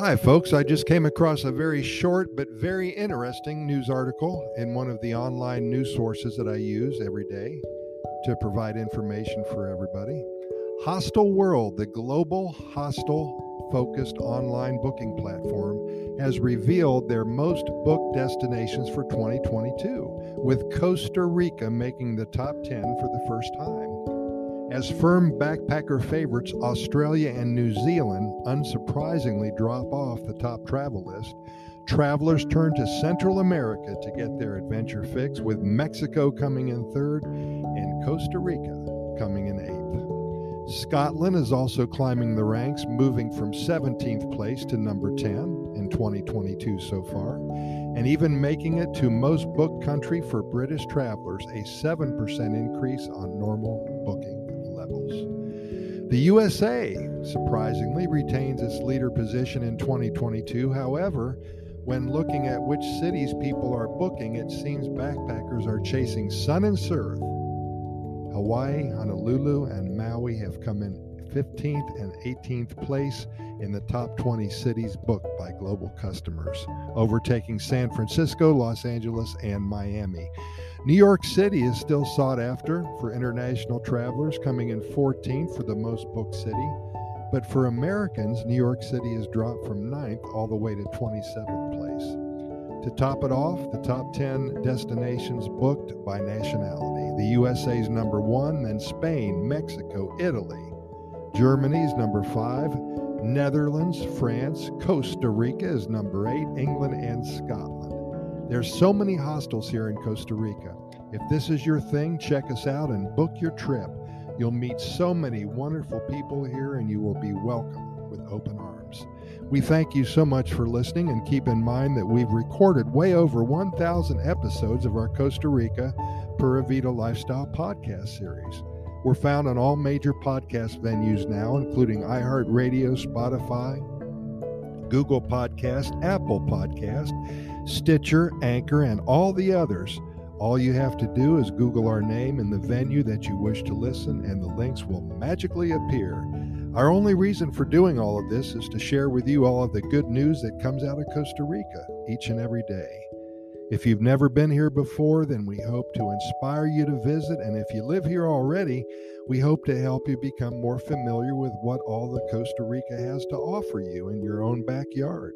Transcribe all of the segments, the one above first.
Hi, folks. I just came across a very short but very interesting news article in one of the online news sources that I use every day to provide information for everybody. Hostelworld, the global hostel focused online booking platform, has revealed their most booked destinations for 2022, with Costa Rica making the top 10 for the first time. As firm backpacker favorites, Australia and New Zealand unsurprisingly drop off the top travel list. Travelers turn to Central America to get their adventure fix, with Mexico coming in third and Costa Rica coming in eighth. Scotland is also climbing the ranks, moving from 17th place to number 10 in 2022 so far, and even making it to most booked country for British travelers, a 7% increase on normal booking levels. The USA surprisingly retains its leader position in 2022. However, when looking at which cities people are booking, it seems backpackers are chasing sun and surf. Hawaii, Honolulu, and Maui have come in 15th and 18th place in the top 20 cities booked by global customers, overtaking San Francisco, Los Angeles, and Miami. New York City is still sought after for international travelers, coming in 14th for the most booked city. But for Americans, New York City has dropped from 9th all the way to 27th place. To top it off, the top 10 destinations booked by nationality. The USA's number one, then Spain, Mexico, Italy. Germany's number five, Netherlands, France, Costa Rica is number eight, England, and Scotland. There's so many hostels here in Costa Rica. If this is your thing, check us out and book your trip. You'll meet so many wonderful people here and you will be welcomed with open arms. We thank you so much for listening and keep in mind that we've recorded way over 1,000 episodes of our Costa Rica Pura Vida Lifestyle podcast series. We're found on all major podcast venues now, including iHeartRadio, Spotify, Google Podcast, Apple Podcast, Stitcher, Anchor, and all the others. All you have to do is Google our name and the venue that you wish to listen, and the links will magically appear. Our only reason for doing all of this is to share with you all of the good news that comes out of Costa Rica each and every day. If you've never been here before, then we hope to inspire you to visit. And if you live here already, we hope to help you become more familiar with what all that Costa Rica has to offer you in your own backyard.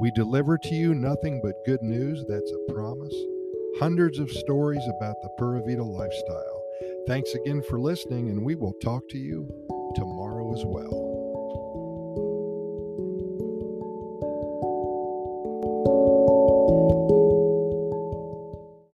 We deliver to you nothing but good news, that's a promise. Hundreds of stories about the Pura Vida lifestyle. Thanks again for listening, and we will talk to you tomorrow as well.